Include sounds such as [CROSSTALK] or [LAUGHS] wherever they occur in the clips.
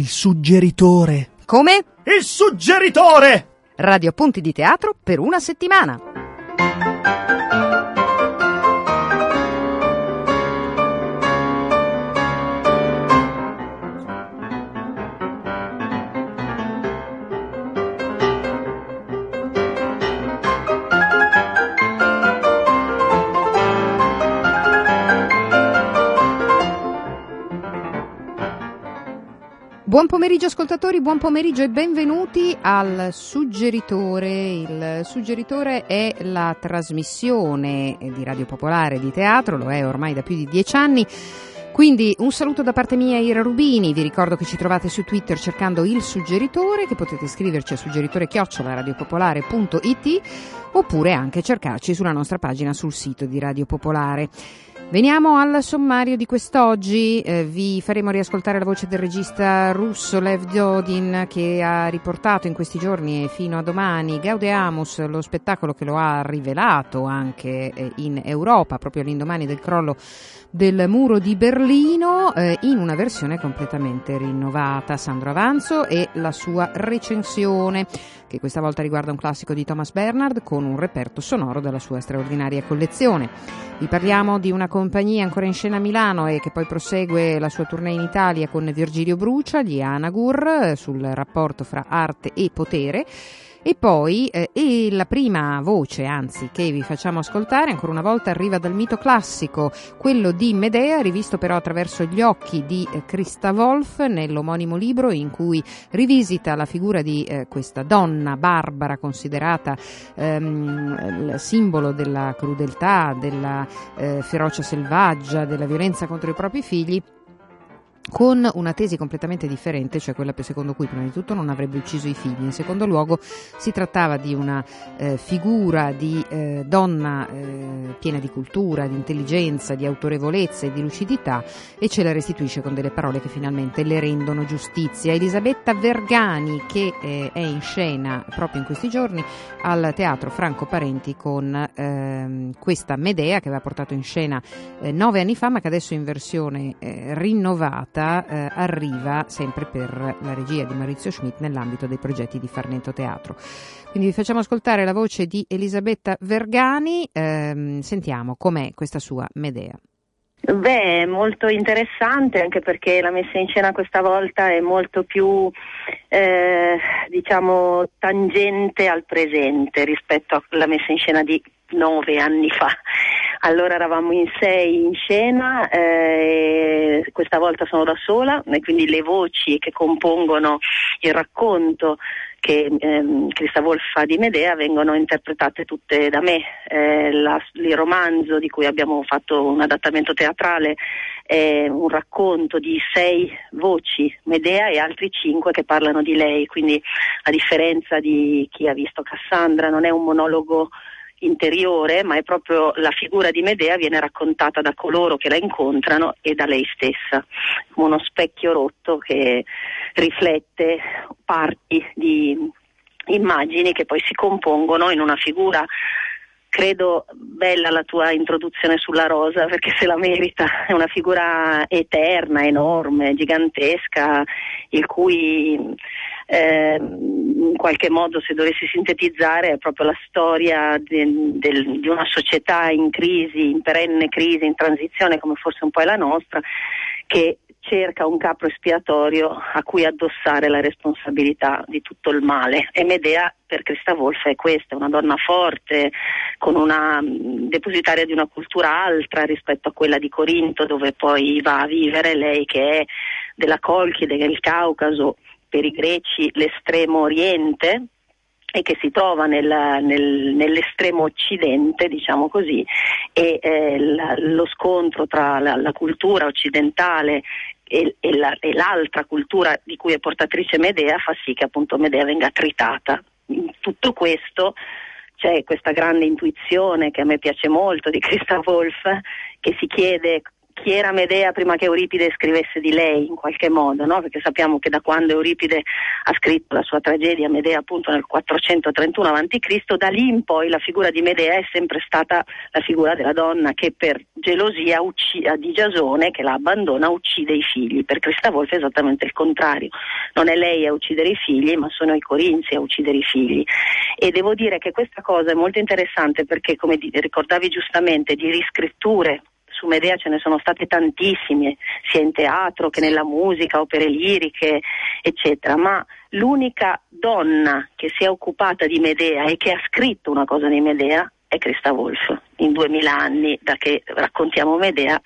il suggeritore. Come? Il suggeritore! Radio Appunti di Teatro per una settimana. Buon pomeriggio ascoltatori, buon pomeriggio e benvenuti al Suggeritore. Il Suggeritore è la trasmissione di Radio Popolare di teatro, lo è ormai da più di dieci anni. Quindi un saluto da parte mia Ira Rubini, vi ricordo che ci trovate su Twitter cercando il suggeritore, che potete scriverci a suggeritore radiopopolare.it oppure anche cercarci sulla nostra pagina sul sito di Radio Popolare. Veniamo al sommario di quest'oggi, eh, vi faremo riascoltare la voce del regista russo Lev Dodin che ha riportato in questi giorni e fino a domani Gaudeamus, lo spettacolo che lo ha rivelato anche eh, in Europa, proprio all'indomani del crollo del muro di Berlino eh, in una versione completamente rinnovata. Sandro Avanzo e la sua recensione, che questa volta riguarda un classico di Thomas Bernard con un reperto sonoro della sua straordinaria collezione. Vi parliamo di una compagnia ancora in scena a Milano e che poi prosegue la sua tournée in Italia con Virgilio Brucia, gli Anagur, eh, sul rapporto fra arte e potere. E poi eh, e la prima voce, anzi, che vi facciamo ascoltare, ancora una volta arriva dal mito classico, quello di Medea, rivisto però attraverso gli occhi di eh, Christa Wolf nell'omonimo libro in cui rivisita la figura di eh, questa donna barbara considerata ehm, simbolo della crudeltà, della eh, ferocia selvaggia, della violenza contro i propri figli con una tesi completamente differente, cioè quella secondo cui prima di tutto non avrebbe ucciso i figli, in secondo luogo si trattava di una eh, figura di eh, donna eh, piena di cultura, di intelligenza, di autorevolezza e di lucidità e ce la restituisce con delle parole che finalmente le rendono giustizia. Elisabetta Vergani che eh, è in scena proprio in questi giorni al Teatro Franco Parenti con ehm, questa Medea che aveva portato in scena eh, nove anni fa ma che adesso in versione eh, rinnovata eh, arriva sempre per la regia di Maurizio Schmidt nell'ambito dei progetti di Farnento Teatro. Quindi vi facciamo ascoltare la voce di Elisabetta Vergani, ehm, sentiamo com'è questa sua Medea. Beh, molto interessante anche perché la messa in scena questa volta è molto più eh, diciamo tangente al presente rispetto alla messa in scena di nove anni fa. Allora eravamo in sei in scena, eh, questa volta sono da sola e quindi le voci che compongono il racconto che ehm, Crista Wolf fa di Medea vengono interpretate tutte da me. Eh, la, il romanzo di cui abbiamo fatto un adattamento teatrale è un racconto di sei voci Medea e altri cinque che parlano di lei, quindi a differenza di chi ha visto Cassandra non è un monologo interiore, ma è proprio la figura di Medea viene raccontata da coloro che la incontrano e da lei stessa, uno specchio rotto che riflette parti di immagini che poi si compongono in una figura credo bella la tua introduzione sulla rosa perché se la merita, è una figura eterna, enorme, gigantesca, il cui eh, in qualche modo se dovessi sintetizzare è proprio la storia de, del, di una società in crisi, in perenne crisi, in transizione come forse un po' è la nostra, che cerca un capo espiatorio a cui addossare la responsabilità di tutto il male. E Medea per Crista Wolf è questa, una donna forte, una depositaria di una cultura altra rispetto a quella di Corinto, dove poi va a vivere lei che è della Colchide, del Caucaso, per i greci l'estremo oriente e che si trova nel, nel, nell'estremo occidente, diciamo così, e eh, la, lo scontro tra la, la cultura occidentale e, e, la, e, l'altra cultura di cui è portatrice Medea fa sì che appunto Medea venga tritata. In tutto questo c'è questa grande intuizione che a me piace molto di Christa Wolf che si chiede chi era Medea prima che Euripide scrivesse di lei in qualche modo, no? perché sappiamo che da quando Euripide ha scritto la sua tragedia Medea appunto nel 431 a.C., da lì in poi la figura di Medea è sempre stata la figura della donna che per gelosia ucc- di Giasone, che la abbandona, uccide i figli. Per Cristavolfe è esattamente il contrario, non è lei a uccidere i figli, ma sono i corinzi a uccidere i figli. E devo dire che questa cosa è molto interessante perché, come ricordavi giustamente, di riscritture su Medea ce ne sono state tantissime, sia in teatro che nella musica, opere liriche, eccetera, ma l'unica donna che si è occupata di Medea e che ha scritto una cosa di Medea è Christa Wolf. In duemila anni da che raccontiamo Medea,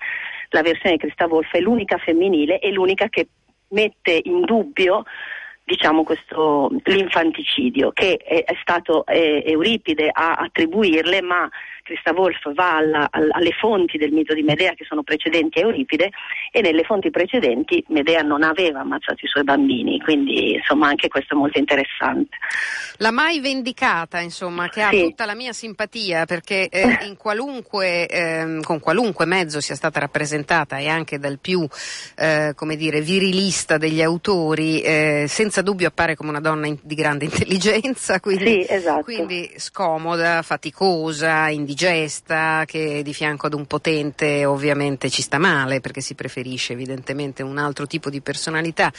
la versione di Christa Wolf è l'unica femminile e l'unica che mette in dubbio diciamo questo, l'infanticidio che è, è stato è, Euripide a attribuirle ma Christa Wolf va alla, alle fonti del mito di Medea che sono precedenti a Euripide e nelle fonti precedenti Medea non aveva ammazzato i suoi bambini, quindi insomma anche questo è molto interessante. La mai vendicata, insomma, che ha sì. tutta la mia simpatia perché eh, qualunque, eh, con qualunque mezzo sia stata rappresentata e anche dal più, eh, come dire, virilista degli autori, eh, senza dubbio appare come una donna in, di grande [LAUGHS] intelligenza, quindi, sì, esatto. quindi scomoda, faticosa, indigesta indigesta che di fianco ad un potente ovviamente ci sta male perché si preferisce evidentemente un altro tipo di personalità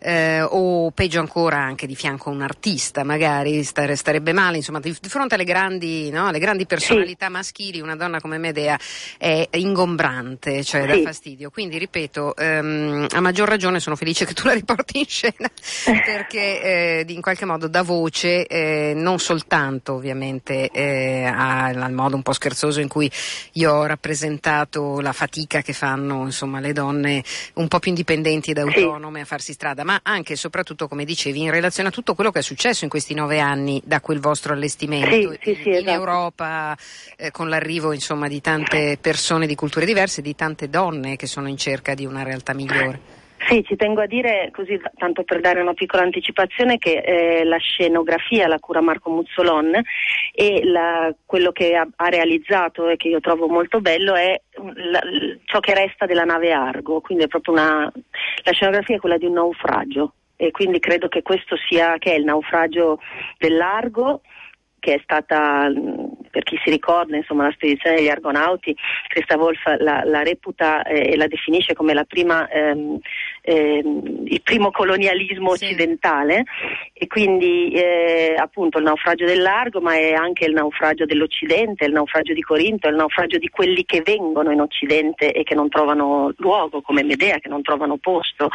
eh, o peggio ancora anche di fianco a un artista, magari stare, starebbe male, insomma, di, fronte alle grandi, no, alle grandi personalità sì. maschili, una donna come Medea è ingombrante, cioè sì. dà fastidio. Quindi, ripeto, ehm, a maggior ragione sono felice che tu la riporti in scena [LAUGHS] perché eh, in qualche modo dà voce eh, non soltanto ovviamente eh, al modo un po' scherzoso in cui io ho rappresentato la fatica che fanno insomma, le donne un po' più indipendenti ed autonome sì. a farsi strada, ma anche e soprattutto, come dicevi, in relazione a tutto quello che è successo in questi nove anni da quel vostro allestimento sì, sì, sì, in esatto. Europa, eh, con l'arrivo insomma, di tante persone di culture diverse, di tante donne che sono in cerca di una realtà migliore. Sì, ci tengo a dire, così tanto per dare una piccola anticipazione, che eh, la scenografia la cura Marco Muzzolon e la, quello che ha, ha, realizzato e che io trovo molto bello è la, ciò che resta della nave Argo, quindi è proprio una, la scenografia è quella di un naufragio. E quindi credo che questo sia che è il naufragio dell'Argo che è stata, per chi si ricorda, insomma, la spedizione degli Argonauti, Christa Wolf la, la reputa eh, e la definisce come la prima, ehm, ehm, il primo colonialismo sì. occidentale e quindi eh, appunto il naufragio del largo, ma è anche il naufragio dell'Occidente, il naufragio di Corinto, il naufragio di quelli che vengono in Occidente e che non trovano luogo, come Medea, che non trovano posto,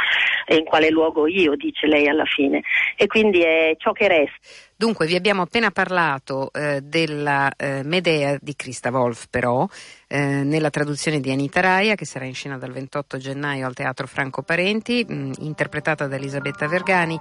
e in quale luogo io, dice lei alla fine. E quindi è ciò che resta. Dunque, vi abbiamo appena parlato eh, della eh, Medea di Christa Wolf, però, eh, nella traduzione di Anita Raia, che sarà in scena dal 28 gennaio al Teatro Franco Parenti, mh, interpretata da Elisabetta Vergani.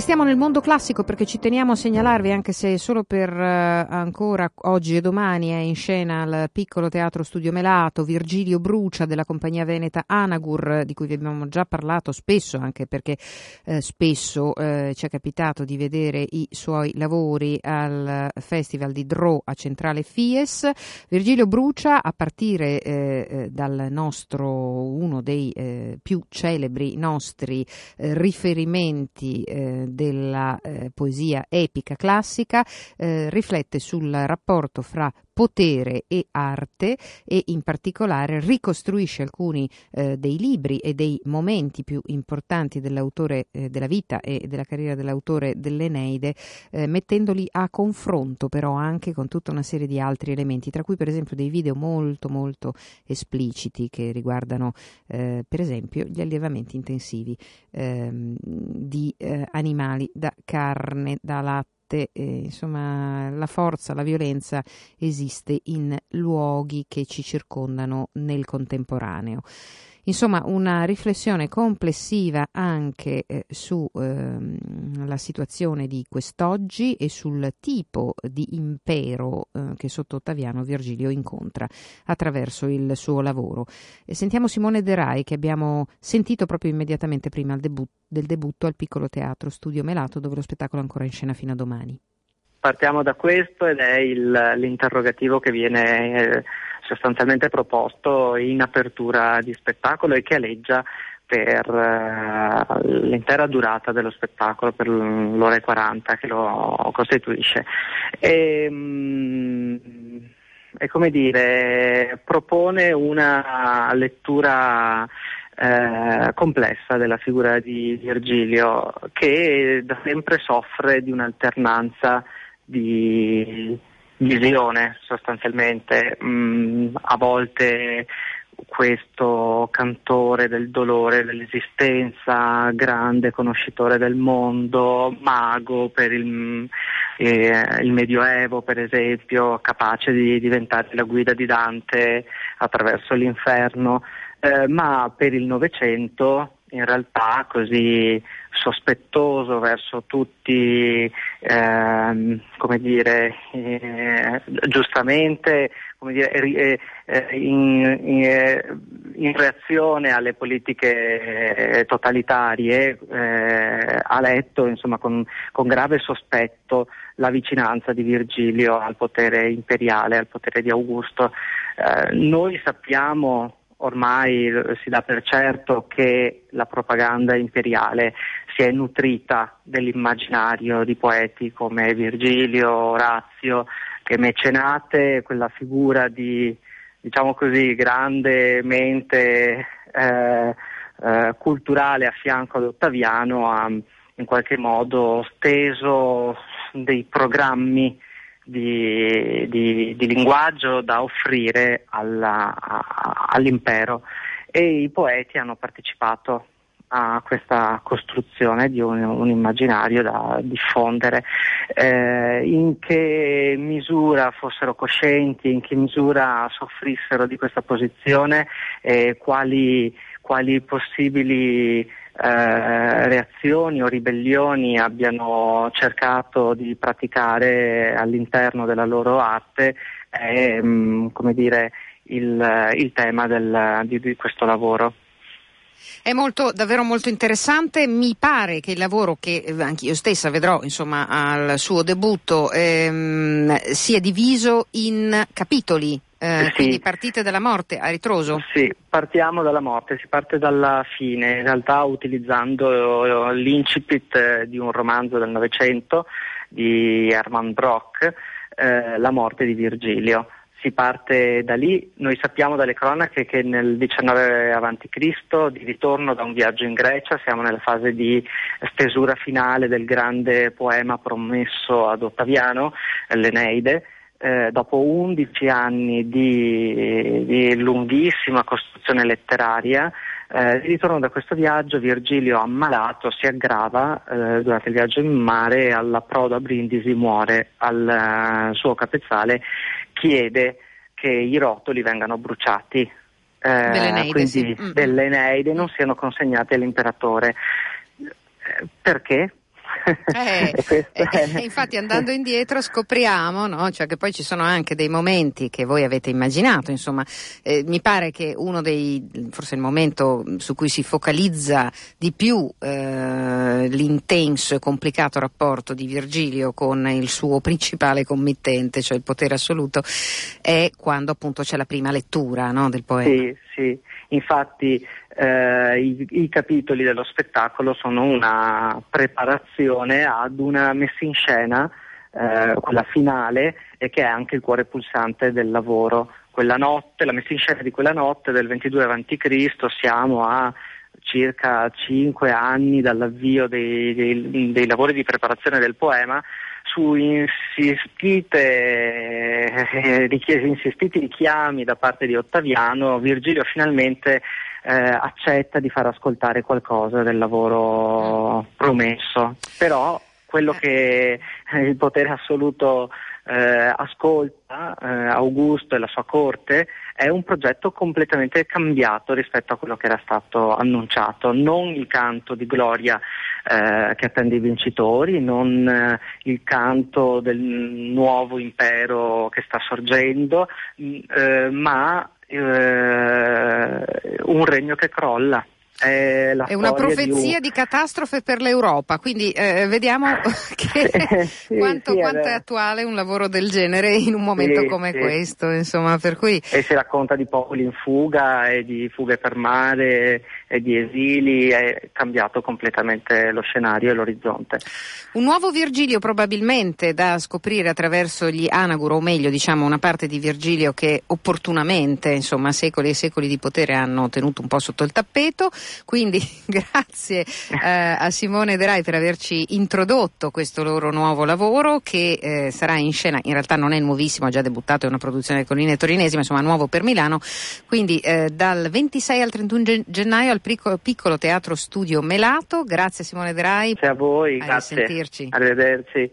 Restiamo nel mondo classico perché ci teniamo a segnalarvi, anche se solo per uh, ancora oggi e domani è in scena al piccolo teatro Studio Melato Virgilio Brucia della compagnia veneta Anagur, di cui vi abbiamo già parlato spesso, anche perché eh, spesso eh, ci è capitato di vedere i suoi lavori al Festival di Dro a Centrale Fies. Virgilio Brucia, a partire eh, eh dal nostro, uno dei eh, più celebri nostri eh, riferimenti della eh, poesia epica classica eh, riflette sul rapporto fra potere e arte e in particolare ricostruisce alcuni eh, dei libri e dei momenti più importanti dell'autore eh, della vita e della carriera dell'autore dell'Eneide eh, mettendoli a confronto però anche con tutta una serie di altri elementi tra cui per esempio dei video molto molto espliciti che riguardano eh, per esempio gli allevamenti intensivi ehm, di eh, animali da carne da latte parte, eh, insomma, la forza, la violenza esiste in luoghi che ci circondano nel contemporaneo. Insomma, una riflessione complessiva anche eh, sulla ehm, situazione di quest'oggi e sul tipo di impero eh, che sotto Ottaviano Virgilio incontra attraverso il suo lavoro. E sentiamo Simone De Rai che abbiamo sentito proprio immediatamente prima debut- del debutto al piccolo teatro Studio Melato dove lo spettacolo è ancora in scena fino a domani. Partiamo da questo ed è il, l'interrogativo che viene eh, sostanzialmente proposto in apertura di spettacolo e che aleggia per uh, l'intera durata dello spettacolo, per l'ora e 40 che lo costituisce. E, um, e come dire, propone una lettura eh, complessa della figura di Virgilio che da sempre soffre di un'alternanza di visione sostanzialmente, mm, a volte questo cantore del dolore, dell'esistenza, grande conoscitore del mondo, mago per il, eh, il, Medioevo per esempio, capace di diventare la guida di Dante attraverso l'inferno, eh, ma per il Novecento in realtà così sospettoso verso tutti, ehm, come dire, eh, giustamente come dire, eh, eh, in, in, eh, in, reazione alle politiche totalitarie eh, ha letto insomma, con, con, grave sospetto la vicinanza di Virgilio al potere imperiale, al potere di Augusto. Eh, noi sappiamo ormai si dà per certo che la propaganda imperiale si è nutrita dell'immaginario di poeti come Virgilio, Orazio, che mecenate quella figura di, diciamo così, grande mente eh, eh, culturale a fianco ad Ottaviano ha in qualche modo steso dei programmi di, di, di linguaggio da offrire alla, a, all'impero e i poeti hanno partecipato a questa costruzione di un, un immaginario da diffondere. Eh, in che misura fossero coscienti, in che misura soffrissero di questa posizione e quali, quali possibili eh, reazioni o ribellioni abbiano cercato di praticare all'interno della loro arte è mm, come dire, il, il tema del, di, di questo lavoro. È molto, davvero molto interessante. Mi pare che il lavoro che anche io stessa vedrò insomma, al suo debutto ehm, sia diviso in capitoli. Eh, sì. Quindi partite dalla morte a ritroso? Sì, partiamo dalla morte, si parte dalla fine, in realtà utilizzando l'incipit eh, di un romanzo del Novecento di Hermann Brock, eh, La morte di Virgilio. Si parte da lì, noi sappiamo dalle cronache che nel 19 a.C., di ritorno da un viaggio in Grecia, siamo nella fase di stesura finale del grande poema promesso ad Ottaviano, l'Eneide, eh, dopo 11 anni di, di lunghissima costruzione letteraria, eh, di ritorno da questo viaggio Virgilio ammalato si aggrava eh, durante il viaggio in mare e all'approdo a Brindisi muore al uh, suo capezzale, chiede che i rotoli vengano bruciati, eh, dell'Eneide, quindi sì. mm. dell'Eneide non siano consegnati all'imperatore. Eh, perché? Eh, [LAUGHS] eh, è... infatti andando indietro scopriamo no? cioè che poi ci sono anche dei momenti che voi avete immaginato, insomma, eh, mi pare che uno dei, forse il momento su cui si focalizza di più eh, l'intenso e complicato rapporto di Virgilio con il suo principale committente, cioè il potere assoluto, è quando appunto c'è la prima lettura no, del poema. Sì, sì. Infatti eh, i, i, capitoli dello spettacolo sono una preparazione ad una messa in scena, eh, quella finale, e che è anche il cuore pulsante del lavoro. Quella notte, la messa in scena di quella notte del 22 a.C., siamo a circa cinque anni dall'avvio dei, dei, dei lavori di preparazione del poema, su insistite, eh, insistiti richiami da parte di Ottaviano, Virgilio finalmente eh, accetta di far ascoltare qualcosa del lavoro promesso. Però quello che il potere assoluto eh, ascolta eh, Augusto e la sua corte è un progetto completamente cambiato rispetto a quello che era stato annunciato, non il canto di gloria eh, che attende i vincitori, non eh, il canto del nuovo impero che sta sorgendo, eh, ma eh, un regno che crolla. È, è una profezia di, di, catastrofe per l'Europa, quindi eh, vediamo [LAUGHS] [LAUGHS] che, sì, quanto, sì, quanto è attuale un lavoro del genere in un momento sì, come questo. Insomma, per cui... E si racconta di popoli in fuga e di fughe per mare e di esili, è cambiato completamente lo scenario e l'orizzonte. Un nuovo Virgilio probabilmente da scoprire attraverso gli Anagur, o meglio diciamo una parte di Virgilio che opportunamente, insomma, secoli e secoli di potere hanno tenuto un po' sotto il tappeto. Quindi [LAUGHS] grazie eh, a Simone Derai per averci introdotto questo loro nuovo lavoro che eh, sarà in scena, in realtà non è nuovissimo, ha già debuttato, è una produzione colline torinesi, ma insomma nuovo per Milano, quindi eh, dal 26 al 31 gennaio al piccolo, piccolo Teatro Studio Melato. Grazie Simone Derai. Grazie a voi, a grazie. Arrivederci.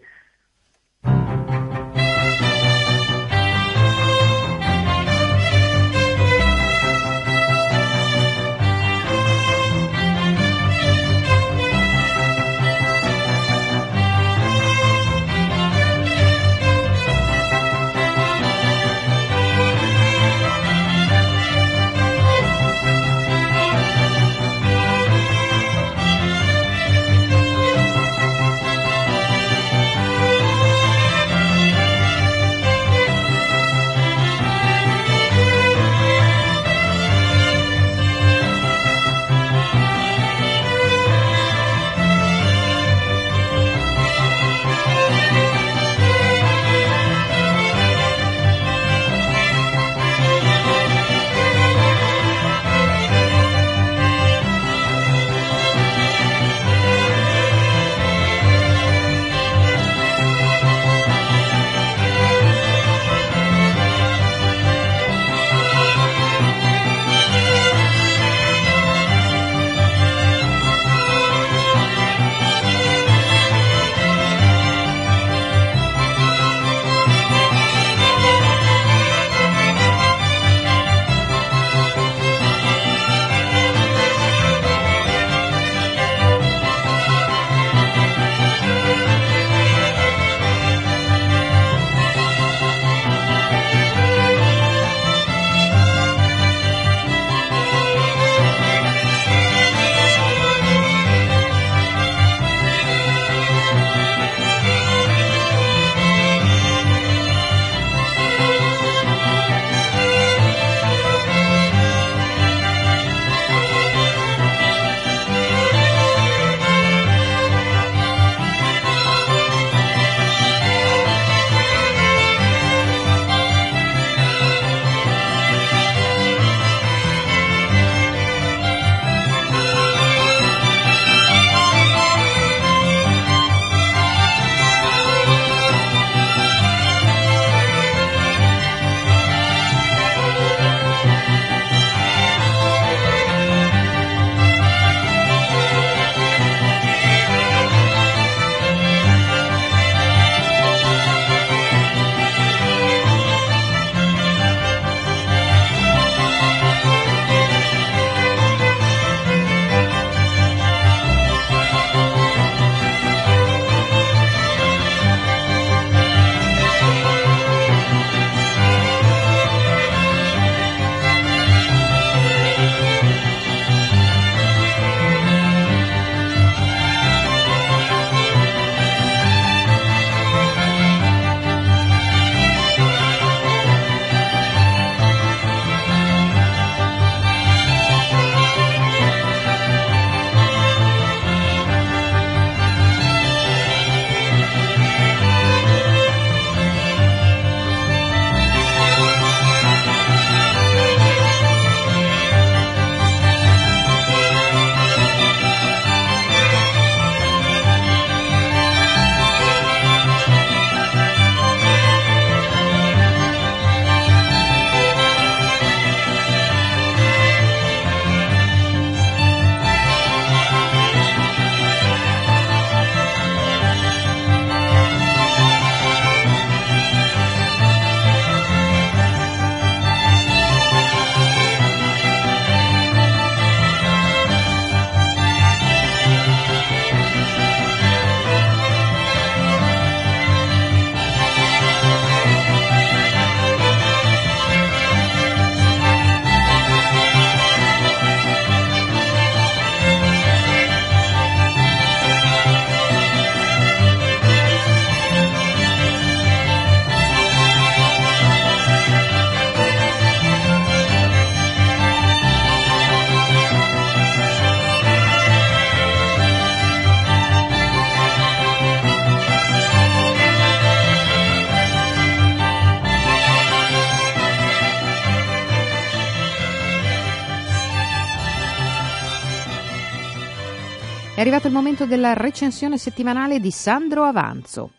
È arrivato il momento della recensione settimanale di Sandro Avanzo.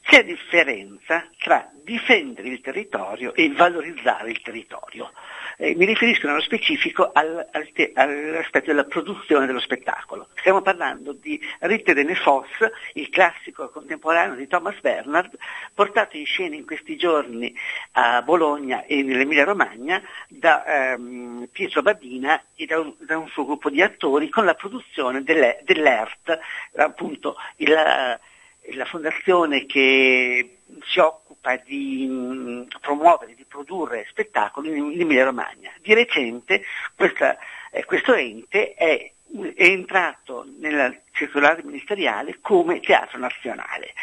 C'è differenza tra difendere il territorio e valorizzare il territorio. Eh, mi riferisco nello specifico al, al te, all'aspetto della produzione dello spettacolo. Stiamo parlando di Ritter de Nefos, il classico contemporaneo di Thomas Bernard, portato in scena in questi giorni a Bologna e nell'Emilia Romagna da ehm, Pietro Babina e da un, da un, suo gruppo di attori con la produzione delle, dell'ERT, appunto il, la fondazione che si occupa di mh, promuovere, di produrre spettacoli in Emilia Romagna. Di recente questa, eh, questo ente è, è entrato nella circolare ministeriale come teatro nazionale.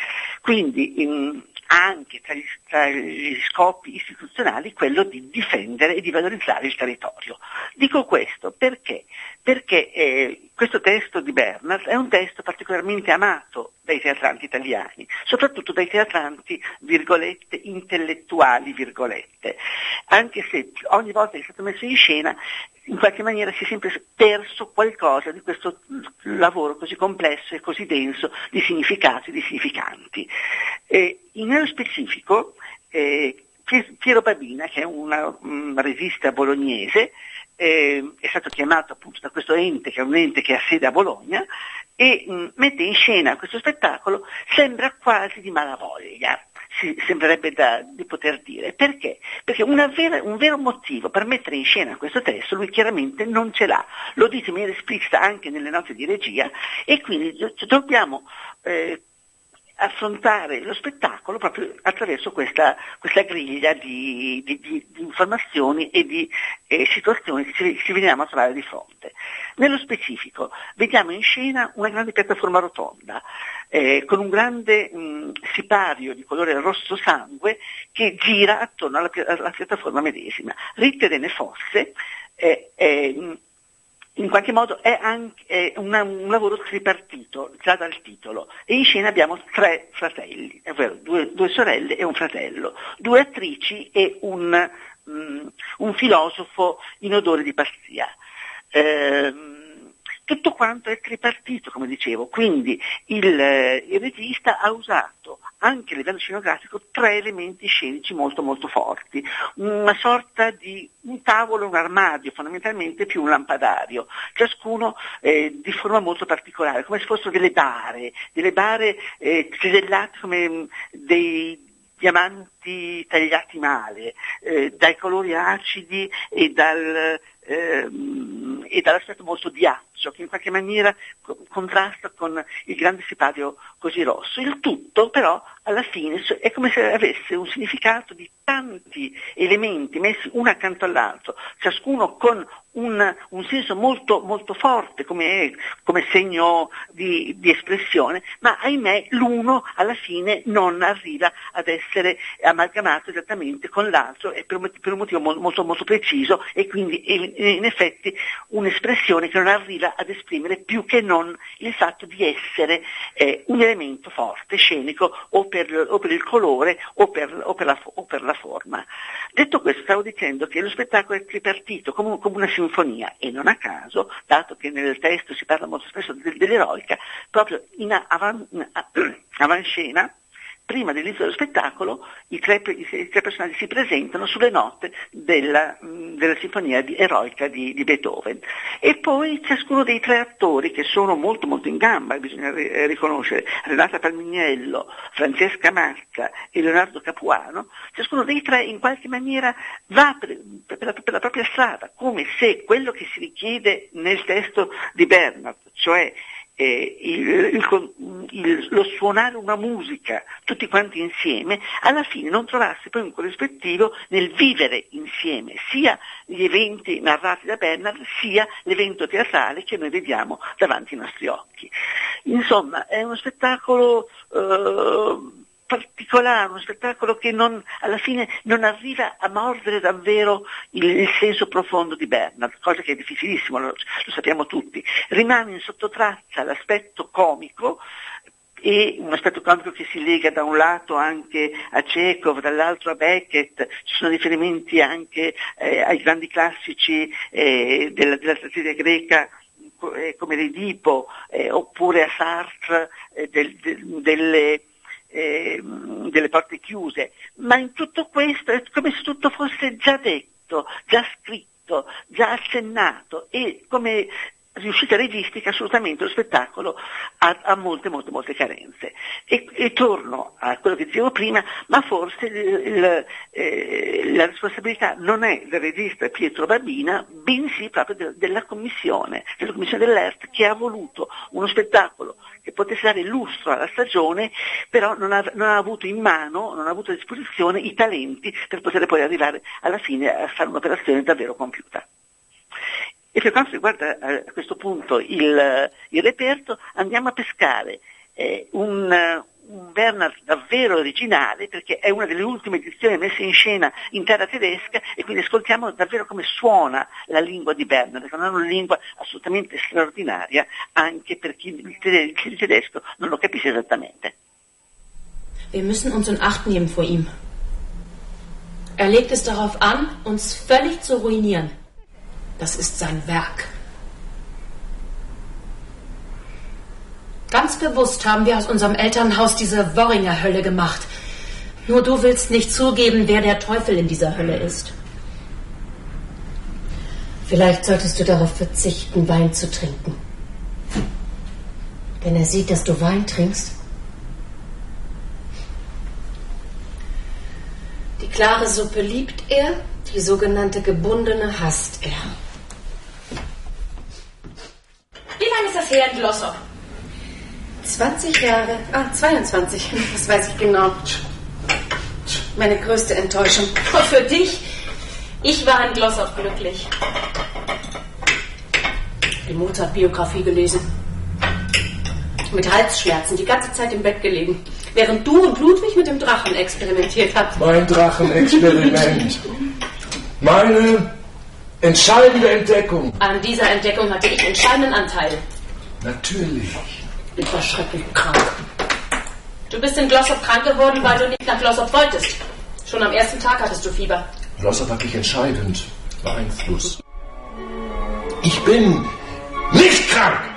Quindi in, anche tra gli, tra gli, scopi istituzionali quello di difendere e di valorizzare il territorio. Dico questo perché? Perché eh, questo testo di Bernard è un testo particolarmente amato dai teatranti italiani, soprattutto dai teatranti, virgolette, intellettuali, virgolette, anche se ogni volta che è stato messo in scena in qualche maniera si è sempre perso qualcosa di questo lavoro così complesso e così denso di significati, di significanti. Eh, nello specifico, eh, Piero Babina, che è una, una regista bolognese, eh, è stato chiamato appunto da questo ente, che è un ente che ha sede a Bologna, e mh, mette in scena questo spettacolo, sembra quasi di malavoglia si sembrerebbe da, di poter dire. Perché? Perché vera, un vero motivo per mettere in scena questo testo lui chiaramente non ce l'ha, lo dice in maniera esplicita anche nelle note di regia e quindi dobbiamo eh, affrontare lo spettacolo proprio attraverso questa, questa griglia di, di, di, di, informazioni e di eh, situazioni che ci, ci, veniamo a trovare di fronte. Nello specifico vediamo in scena una grande piattaforma rotonda eh, con un grande mh, sipario di colore rosso sangue che gira attorno alla, alla piattaforma medesima. Ritte delle fosse eh, in qualche modo è anche è una, un lavoro tripartito già dal titolo e in scena abbiamo tre fratelli, ovvero due, due sorelle e un fratello, due attrici e un, um, un filosofo in odore di pazzia. Eh, tutto quanto è tripartito, come dicevo, quindi il, il regista ha usato anche a livello scenografico tre elementi scenici molto molto forti, una sorta di un tavolo, un armadio, fondamentalmente più un lampadario, ciascuno eh, di forma molto particolare, come se fossero delle bare, delle bare eh, cisellate come mm, dei diamanti tagliati male, eh, dai colori acidi e dal, ehm, e dall'aspetto molto ghiaccio che in qualche maniera co- contrasta con il grande sipario così rosso. Il tutto però alla fine è come se avesse un significato di tanti elementi messi uno accanto all'altro, ciascuno con un, un senso molto, molto forte come, come segno di, di, espressione, ma ahimè l'uno alla fine non arriva ad essere amalgamato esattamente con l'altro per un, per un motivo molto, molto preciso e quindi in effetti un'espressione che non arriva ad esprimere più che non il fatto di essere eh, un elemento forte, scenico o per, o per il colore o per, o, per la, o per, la, forma. Detto questo stavo dicendo che lo spettacolo è tripartito come, come una sinfonia e non a caso, dato che nel testo si parla molto spesso dell'eroica, proprio in avan, in [CLEARS THROAT] avanscena prima dell'inizio dello spettacolo i tre, i tre, personaggi si presentano sulle note della, della sinfonia di, eroica di, di, Beethoven. E poi ciascuno dei tre attori che sono molto molto in gamba, bisogna riconoscere, Renata Palmignello, Francesca Mazza e Leonardo Capuano, ciascuno dei tre in qualche maniera va per, per, la, per la propria strada, come se quello che si richiede nel testo di Bernard, cioè eh, il, il, il, lo suonare una musica tutti quanti insieme, alla fine non trovasse poi un corrispettivo nel vivere insieme sia gli eventi narrati da Bernard sia l'evento teatrale che noi vediamo davanti ai nostri occhi. Insomma, è uno spettacolo eh, particolare, uno spettacolo che non, alla fine non arriva a mordere davvero il, il, senso profondo di Bernard, cosa che è difficilissimo, lo, lo sappiamo tutti. Rimane in sottotraccia l'aspetto comico, e un aspetto comico che si lega da un lato anche a Chekhov, dall'altro a Beckett, ci sono riferimenti anche eh, ai grandi classici eh, della, della tragedia greca eh, come l'Edipo eh, oppure a Sartre eh, del, del, delle, eh, delle porte chiuse, ma in tutto questo è come se tutto fosse già detto, già scritto, già accennato e come riuscita registica assolutamente lo spettacolo ha, ha, molte molte molte carenze. E, e, torno a quello che dicevo prima ma forse il, il, eh, la responsabilità non è del regista Pietro Babina bensì proprio de, della commissione della commissione dell'ERT che ha voluto uno spettacolo che potesse dare lustro alla stagione però non ha, non ha avuto in mano non ha avuto a disposizione i talenti per poter poi arrivare alla fine a fare un'operazione davvero compiuta. E per quanto riguarda eh, a questo punto il, il reperto, andiamo a pescare eh, un, un Bernard davvero originale perché è una delle ultime edizioni messe in scena in terra tedesca e quindi ascoltiamo davvero come suona la lingua di Bernard, che è una lingua assolutamente straordinaria anche per chi il tedesco non lo capisce esattamente. Wir müssen uns in Acht nehmen vor ihm. Er legt es darauf an, uns völlig zu ruinieren. Das ist sein Werk. Ganz bewusst haben wir aus unserem Elternhaus diese Worringer Hölle gemacht. Nur du willst nicht zugeben, wer der Teufel in dieser Hölle ist. Vielleicht solltest du darauf verzichten, Wein zu trinken. Wenn er sieht, dass du Wein trinkst. Die klare Suppe liebt er, die sogenannte gebundene hasst er. Wie lange ist das her in Glossop? 20 Jahre. Ah, 22. [LAUGHS] Das weiß ich genau. Meine größte Enttäuschung. Für dich. Ich war in Glossop glücklich. Die Mozart-Biografie gelesen. Mit Halsschmerzen, die ganze Zeit im Bett gelegen. Während du und Ludwig mit dem Drachen experimentiert habt. Mein Drachenexperiment. Meine Entscheidende Entdeckung. An dieser Entdeckung hatte ich entscheidenden Anteil. Natürlich. Ich war schrecklich krank. Du bist in Glossop krank geworden, weil du nicht nach Glossop wolltest. Schon am ersten Tag hattest du Fieber. Glossop hat dich entscheidend beeinflusst. Ich bin nicht krank!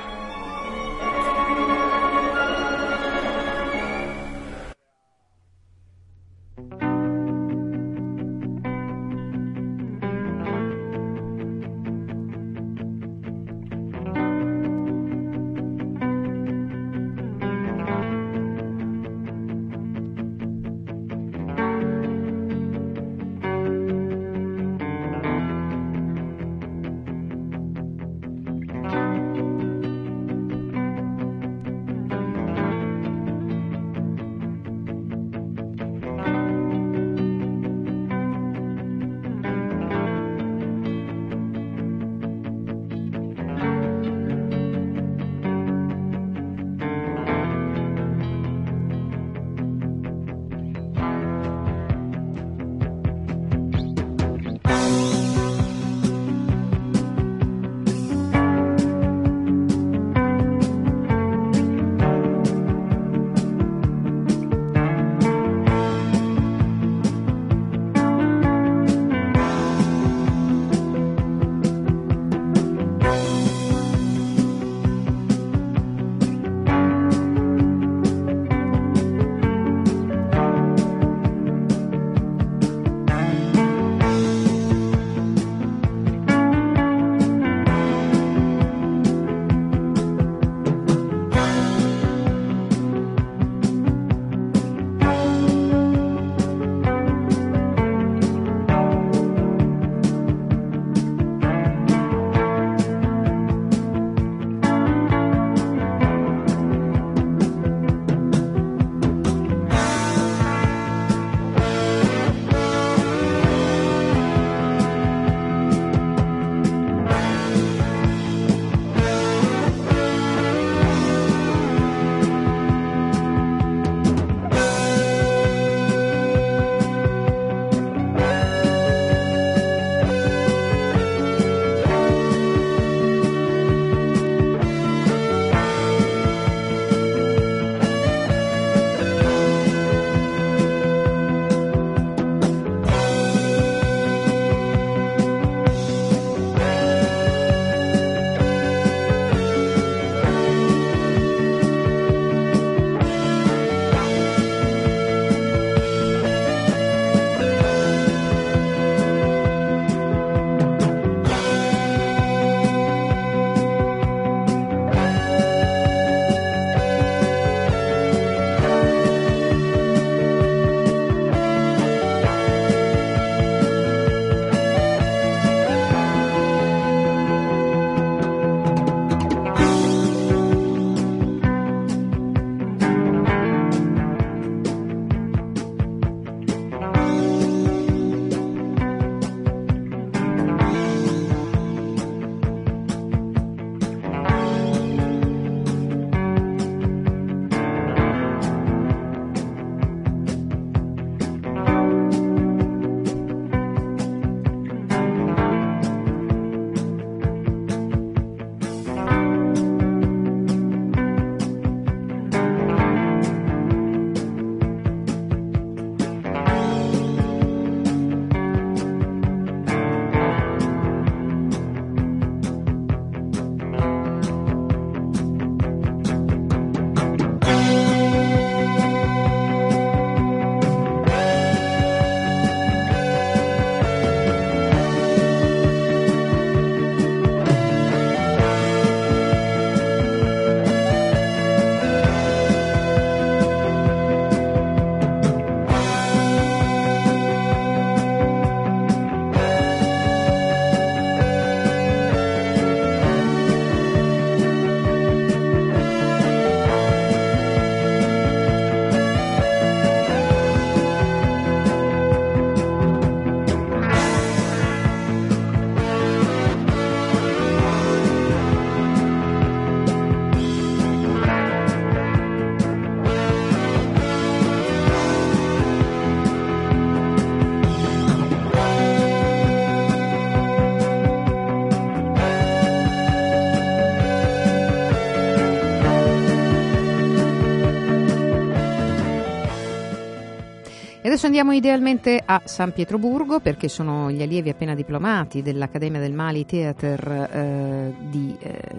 Adesso andiamo idealmente a San Pietroburgo perché sono gli allievi appena diplomati dell'Accademia del Mali Theater eh,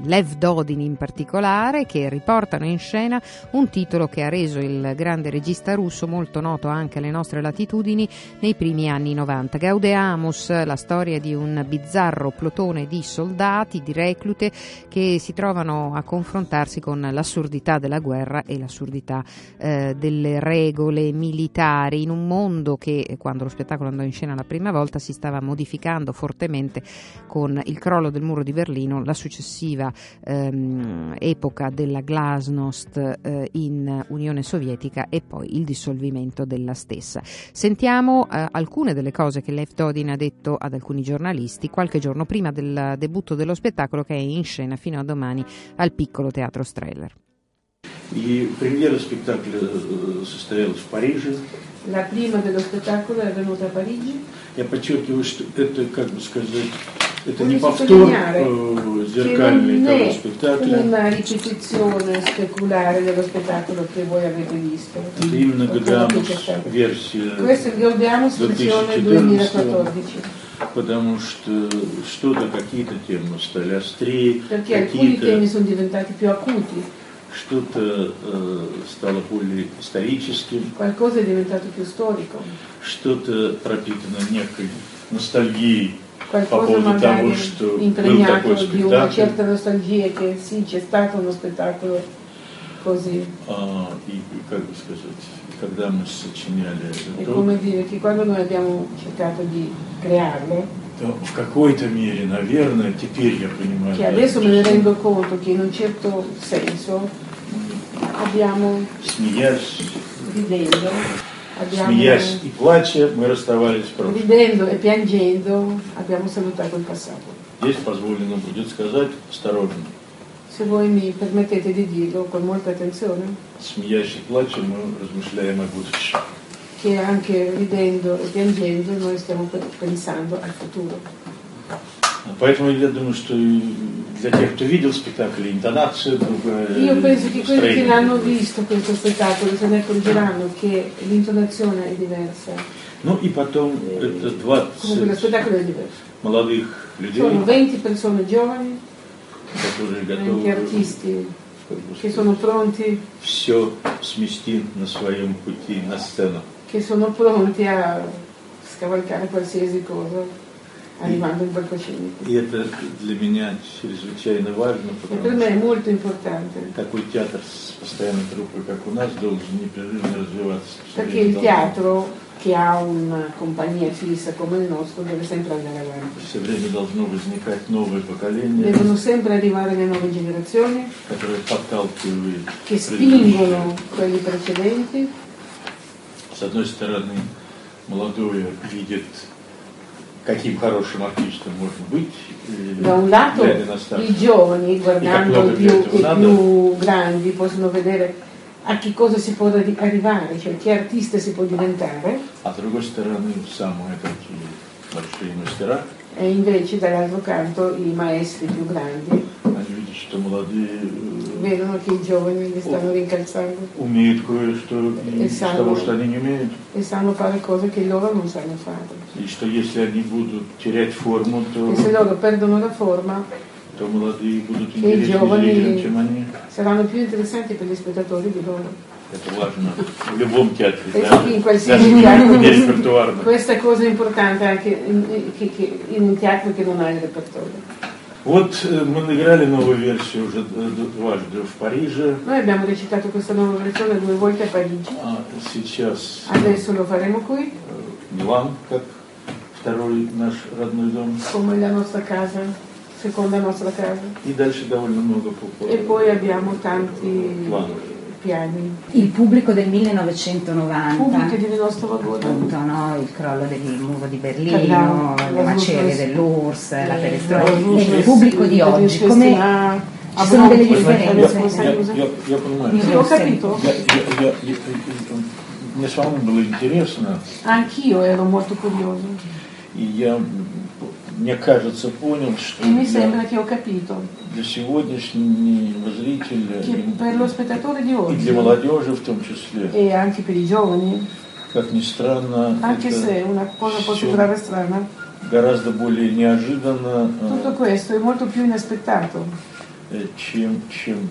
Lev Dodin in particolare che riportano in scena un titolo che ha reso il grande regista russo molto noto anche alle nostre latitudini nei primi anni 90. Gaudeamus, la storia di un bizzarro plotone di soldati, di reclute che si trovano a confrontarsi con l'assurdità della guerra e l'assurdità eh, delle regole militari in un mondo che quando lo spettacolo andò in scena la prima volta si stava modificando fortemente con il crollo del muro di Berlino, la successiva ehm, epoca della glasnost eh, in Unione Sovietica e poi il dissolvimento della stessa. Sentiamo eh, alcune delle cose che Lev Dodin ha detto ad alcuni giornalisti qualche giorno prima del debutto dello spettacolo che è in scena fino a domani al piccolo teatro Streller. И премьера спектакля э, состоялась в Париже. La prima dello spettacolo è avvenuta a Parigi. Я подчеркиваю, что это, как бы сказать, это не повтор э, зеркальный того спектакля. una ripetizione speculare dello spettacolo che voi avete visto. Это именно Гадамус версия, Questo è il Gaudiamus versione 2014, потому что что-то, какие-то темы стали острее, perché alcuni какие-то temi sono diventati più acuti, что-то э, стало более историческим, qualcosa è diventato più storico, что-то пропитано некой ностальгией qualcosa поводу того, magari что был impregnato такой di una спектакль. certa nostalgia che sì, c'è stato uno spettacolo così. А, и, и как бы сказать, когда мы сочиняли È это, come dire che quando noi abbiamo cercato di crearlo, то в какой-то мере, наверное, теперь я понимаю, che adesso me ne rendo conto che in un certo senso abbiamo, смеясь, ridendo, abbiamo, смеясь и плача, мы расставались в прошлом. ridendo e piangendo, abbiamo salutato il passato. Здесь позволено будет сказать осторожно. Se voi mi permettete di dirlo con molta attenzione, Смеясь и плача, мы размышляем о будущем. che anche ridendo e piangendo noi stiamo pe- pensando al futuro. Поэтому я думаю, что и для тех, кто видел спектакль, интонация другая, Io penso che quelli che настроение l'hanno другое. visto questo spettacolo se ne accorgeranno che l'intonazione è diversa, Ну и потом это comunque lo 20 spettacolo è diverso. молодых людей, Sono 20 persone giovani, которые 20 готовы artisti как бы che сказать, sono pronti, все смести на своем пути на сцену. che sono pronti a scavalcare qualsiasi cosa arrivando in palcoscenico. И это для меня чрезвычайно важно, потому что такой театр с постоянной труппой, как у нас, должен непрерывно развиваться. Perché il должен- teatro che ha una compagnia fissa come il nostro deve sempre andare avanti. Все время должно возникать новое поколение, Devono sempre arrivare le nuove generazioni подталкивает che предыдущее. spingono quelli precedenti С одной стороны, молодое видит, каким хорошим артистом можно быть, и Da un lato глядя на старших. i giovani, guardando Di i più, Cappello i Verde, più grandi, possono vedere a che cosa si può arri- arrivare, cioè che artista si può diventare, А с другой стороны, самые такие большие мастера, e invece dall'altro canto i maestri più grandi они видят, что молодые э, vedono che i giovani li stanno rincalzando умеют кое-что и И из сами. того, что они не умеют. e sanno fare cose che loro non sanno fare. И что если они будут терять форму, то, E se loro perdono la forma то молодые будут i интереснее giovani- зрителям, чем они. saranno più interessanti per gli spettatori di loro. Это важно в любом театре, E да? in даже qualsiasi не teatro. репертуарном. Questa cosa è importante anche in, che- che- in un teatro che non ha il repertorio. Вот э, мы наиграли новую версию уже д- д- дважды в Париже, Noi abbiamo recitato questa nuova versione due volte a Parigi, а сейчас adesso lo faremo qui, э, Милан, как второй наш родной дом. come la nostra casa, seconda nostra casa. И дальше довольно много по, по E poi abbiamo tanti планов. piani. Il pubblico del Pubbliche 1990 di nostro lavoro. appunto no? il crollo del muro di Parliamo, Berlino, le la macerie Russia. dell'URSS, la Eh, perestroika, la Russia, e il pubblico di sì, oggi, la come Russia, ci sono delle Abramo, differenze? adesso Я, sai cosa? я, я понимаю. In Sì, ho Russia. capito. Я- я- я- я- я- мне самому было интересно, Anch'io ero molto curioso и я, Мне кажется, понял, что e mi sembra che ho capito для сегодняшнего зрителя che per lo spettatore di и для oggi молодежи в том числе e anche per i giovani как ни странно, Anche se una cosa può sembrare strana, гораздо более неожиданно, tutto questo è molto più inaspettato э, чем, чем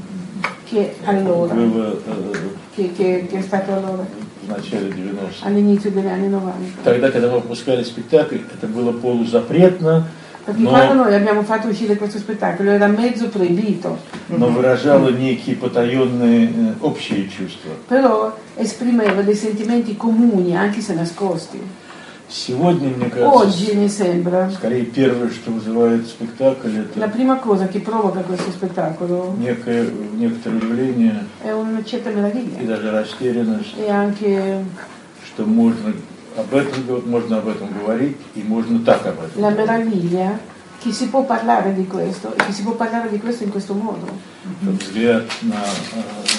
che allora, было э, che, che- che è stato allora, в начале 90-х. all'inizio degli anni 90. Тогда, когда мы выпускали спектакль, это было полузапретно, Perché quando но, noi abbiamo fatto uscire questo spettacolo era mezzo proibito, но выражало некие потаенные э, общие чувства. però esprimeva dei sentimenti comuni, anche se nascosti. Сегодня, мне Oggi кажется, mi sembra скорее первое, что вызывает спектакль, la это prima cosa che provoca questo spettacolo некое, некоторое удивление è una certa и даже растерянность, e anche что можно об этом, г- можно об этом говорить и можно так об этом la говорить. meraviglia. Che si può parlare di questo? E che si può parlare di questo in questo modo. Взгляд на, э,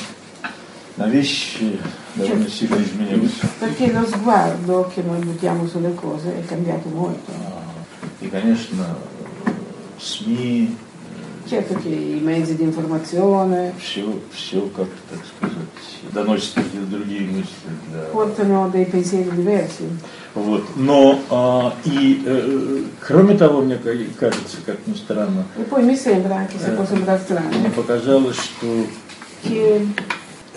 на вещи довольно сильно изменился. Perché lo sguardo che noi buttiamo sulle cose è cambiato molto. И, конечно, э, СМИ, Certo che i mezzi di informazione все, все как-то, так сказать, доносят какие-то другие мысли. Для... portano dei pensieri diversi. Вот. Но а, и, э, кроме того, мне ка- кажется, как ни странно, E poi mi sembra, anche se può sembrare мне показалось, что che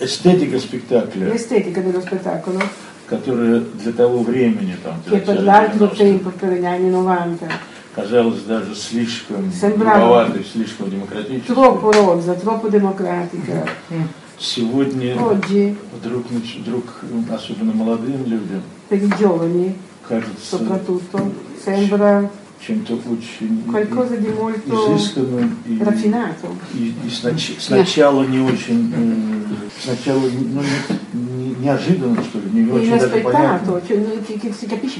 эстетика спектакля, l'estetica dello spettacolo, которая для того времени, там, che per l'altro 90-х, tempo, per gli anni 90, казалась даже слишком Sembrava- грубоватой, слишком демократической, troppo rozza, troppo democratica, сегодня oggi вдруг, нач- вдруг, особенно молодым людям, per i giovani кажется soprattutto sembra чем-то очень qualcosa di molto изысканным и, и, и снач- сначала не очень, сначала ну, не- не- неожиданно, что ли, не очень даже понятно.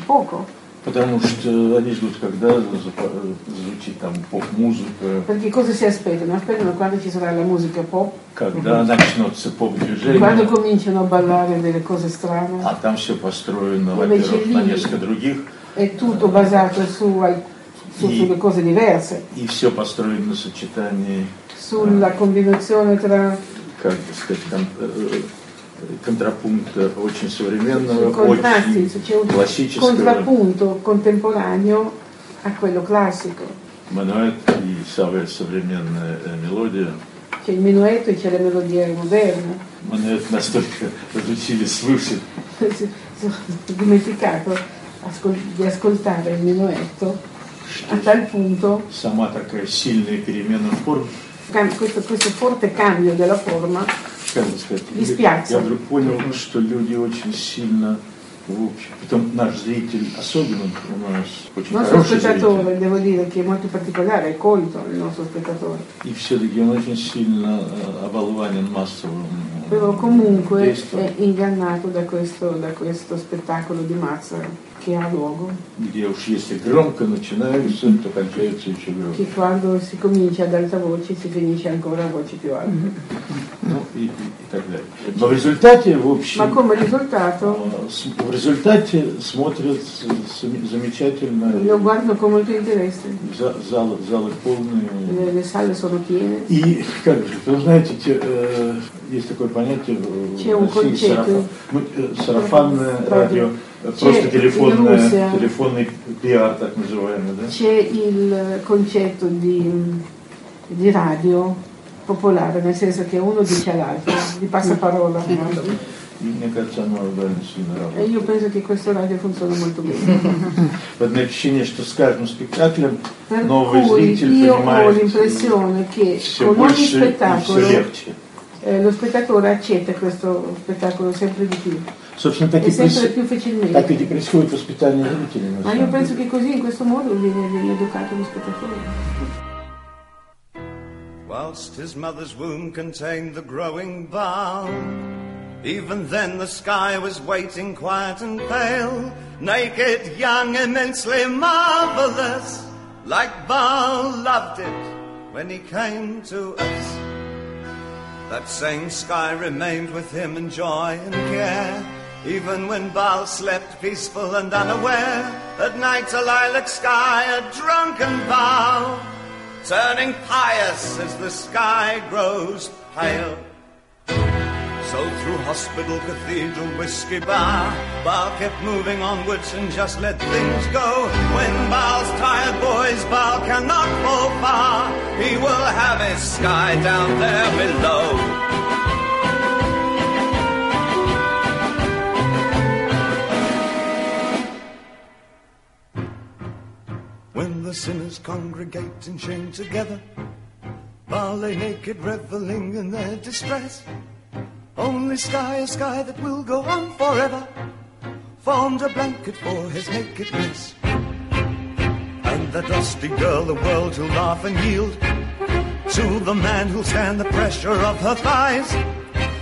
poco, Потому что они ждут, когда звучит там поп-музыка, perché cosa si aspettano? Aspettano quando ci sarà la musica pop, когда начнется quando поп-движение, cominciano a ballare delle cose strane, а там все построено, во-первых, на несколько других, è tutto basato su, al- su- Sì. sulle cose diverse, и все построено на сочетании, sulla combinazione tra как бы сказать, кон- э, контрапункта очень современного, sui contrasti, очень c'è un классического, contrappunto contemporaneo a quello classico. Мануэт и самая современная э, мелодия. C'è il minuetto e c'è le melodie moderne. Мануэт настолько разучили свыше, Si- Sono dimenticato ascol- di ascoltare il minuetto a tal punto сама такая сильная перемена форм, cam- questo, questo forte cambio della forma как бы сказать, Mi spiace. я вдруг понял, что люди очень сильно, в общем, потом наш зритель, особенно у нас очень il nostro хороший зритель, spettatore devo dire che è molto particolare, è colto il nostro spettatore и все-таки он очень сильно э, оболванен массовым э, però comunque действием, è ingannato da questo, da questo spettacolo di massa Luogo где уж если громко начинаются, то кончаются еще громко. che quando si comincia ad alta voce si finisce ancora a voci più Ну, и, и- и так далее. Но в результате, в общем, э, в результате смотрят замечательно, lo guardo con molto interesse за- залы, залы полные. le, le sale sono piene И, как же, вы знаете, те, э, есть такое понятие в un России, concetto. сарафан- э, сарафанное Радио. э, просто in телефонное, Russia- телефонный пиар, так называемый, да? c'è il concetto di, di radio popolare, nel senso che uno dice all'altro, di passaparola. И мне кажется, оно довольно сильно E работает. io penso che questo radio funziona molto bene. [LAUGHS] Вот у меня ощущение, что с каждым спектаклем Per новый cui зритель io ho понимает l'impressione che все con ogni больше и все spettacolo легче. eh, lo spettatore accetta questo spettacolo sempre di più Sono stati presi, di prescritto ospitali inutili. Ma così, in questo modo. Whilst his mother's womb contained the growing balm, even then the sky was waiting quiet and pale, naked, young, immensely marvelous, like Baal loved it when he came to us. That same sky remained with him in joy and care even when Baal slept peaceful and unaware. At night a lilac sky, a drunken vow, turning pious as the sky grows pale. So through hospital, cathedral, whiskey bar, Baal kept moving onwards and just let things go. When Baal's tired boys, Baal cannot fall far. He will have his sky down there below. When the sinners congregate in shame together, Baal they naked, reveling in their distress. Only sky, a sky that will go on forever, formed a blanket for his nakedness. And the dusty girl, the world who'll laugh and yield to the man who'll stand the pressure of her thighs.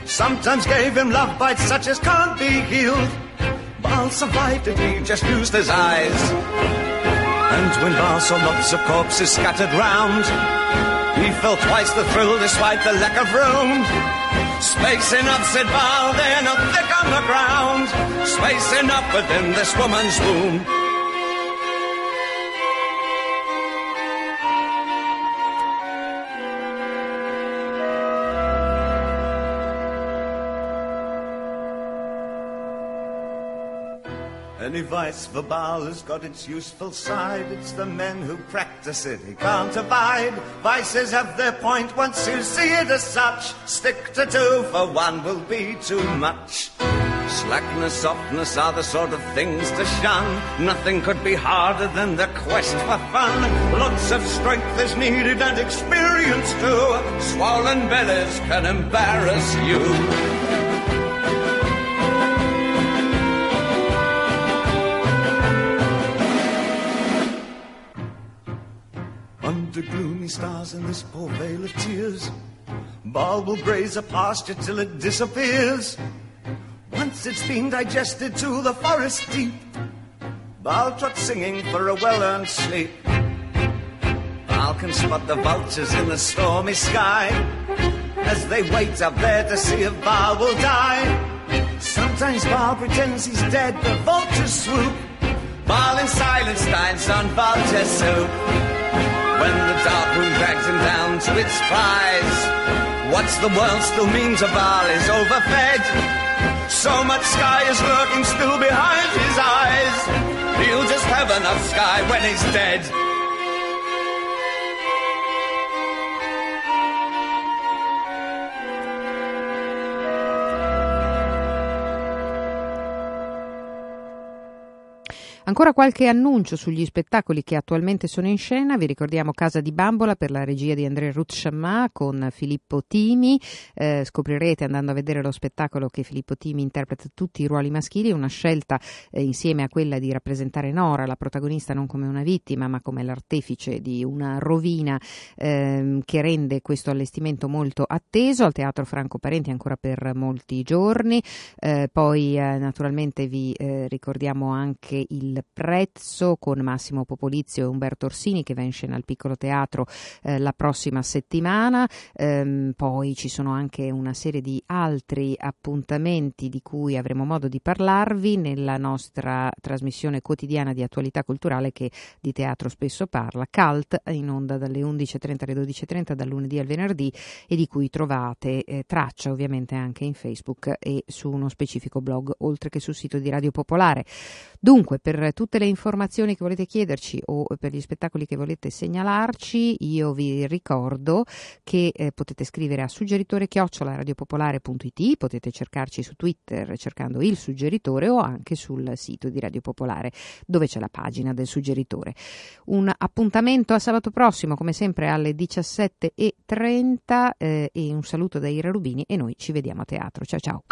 Sometimes gave him love bites such as can't be healed. Baal survived it, he just used his eyes. And when saw lots of corpses scattered round, he felt twice the thrill despite the lack of room. Space enough, said Baal, they're not thick on the ground. Space enough within this woman's womb. Any vice for Baal has got its useful side. It's the men who practice it he can't abide. Vices have their point once you see it as such. Stick to two, for one will be too much. Slackness, softness are the sort of things to shun. Nothing could be harder than the quest for fun. Lots of strength is needed and experience too. Swollen bellies can embarrass you. Under gloomy stars in this poor vale of tears, Baal will graze a pasture till it disappears. Once it's been digested to the forest deep, Baal trots singing for a well-earned sleep. Baal can spot the vultures in the stormy sky as they wait up there to see if Baal will die. Sometimes Baal pretends he's dead, the vultures swoop. Baal in silence dines on vulture soup. When the dark moon drags him down to its prize, what's the world still mean to Baal is overfed. So much sky is lurking still behind his eyes. He'll just have enough sky when he's dead. Ancora qualche annuncio sugli spettacoli che attualmente sono in scena. Vi ricordiamo Casa di Bambola per la regia di André Ruth Chammah con Filippo Timi. Eh, scoprirete andando a vedere lo spettacolo che Filippo Timi interpreta tutti i ruoli maschili, una scelta eh, insieme a quella di rappresentare Nora, la protagonista non come una vittima ma come l'artefice di una rovina eh, che rende questo allestimento molto atteso al Teatro Franco Parenti ancora per molti giorni. Eh, poi eh, naturalmente vi eh, ricordiamo anche il prezzo con Massimo Popolizio e Umberto Orsini che va in scena al Piccolo Teatro eh, la prossima settimana. Ehm, poi ci sono anche una serie di altri appuntamenti di cui avremo modo di parlarvi nella nostra trasmissione quotidiana di attualità culturale che di teatro spesso parla, Cult in onda dalle 11.30 alle 12.30 dal lunedì al venerdì e di cui trovate eh, traccia ovviamente anche in Facebook e su uno specifico blog oltre che sul sito di Radio Popolare. Dunque, per tutte le informazioni che volete chiederci o per gli spettacoli che volete segnalarci, io vi ricordo che eh, potete scrivere a suggeritore radiopopolare.it, potete cercarci su Twitter cercando il suggeritore o anche sul sito di Radio Popolare dove c'è la pagina del suggeritore. Un appuntamento a sabato prossimo, come sempre alle 17.30 eh, e un saluto da Ira Rubini e noi ci vediamo a teatro. Ciao ciao.